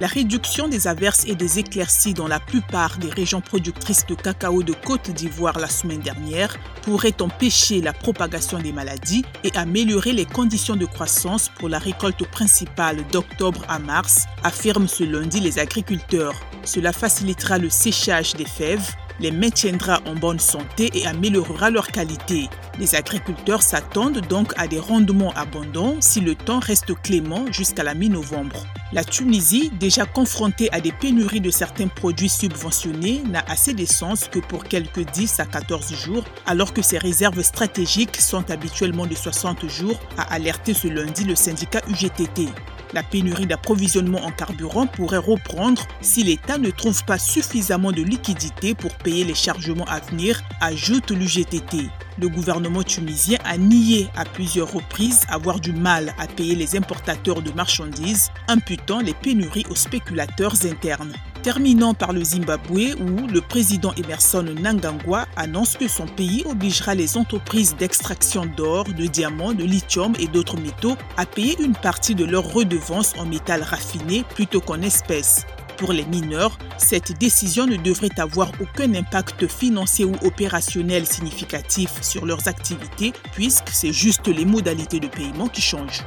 La réduction des averses et des éclaircies dans la plupart des régions productrices de cacao de Côte d'Ivoire la semaine dernière pourrait empêcher la propagation des maladies et améliorer les conditions de croissance pour la récolte principale d'octobre à mars, affirment ce lundi les agriculteurs. Cela facilitera le séchage des fèves, les maintiendra en bonne santé et améliorera leur qualité. Les agriculteurs s'attendent donc à des rendements abondants si le temps reste clément jusqu'à la mi-novembre. La Tunisie, déjà confrontée à des pénuries de certains produits subventionnés, n'a assez d'essence que pour quelques 10 à 14 jours, alors que ses réserves stratégiques sont habituellement de 60 jours, a alerté ce lundi le syndicat UGTT. La pénurie d'approvisionnement en carburant pourrait reprendre si l'État ne trouve pas suffisamment de liquidités pour payer les chargements à venir, ajoute l'UGTT. Le gouvernement tunisien a nié à plusieurs reprises avoir du mal à payer les importateurs de marchandises, imputant les pénuries aux spéculateurs internes. Terminant par le Zimbabwe où le président Emerson Nangangwa annonce que son pays obligera les entreprises d'extraction d'or, de diamants, de lithium et d'autres métaux à payer une partie de leurs redevances en métal raffiné plutôt qu'en espèces. Pour les mineurs, cette décision ne devrait avoir aucun impact financier ou opérationnel significatif sur leurs activités puisque c'est juste les modalités de paiement qui changent.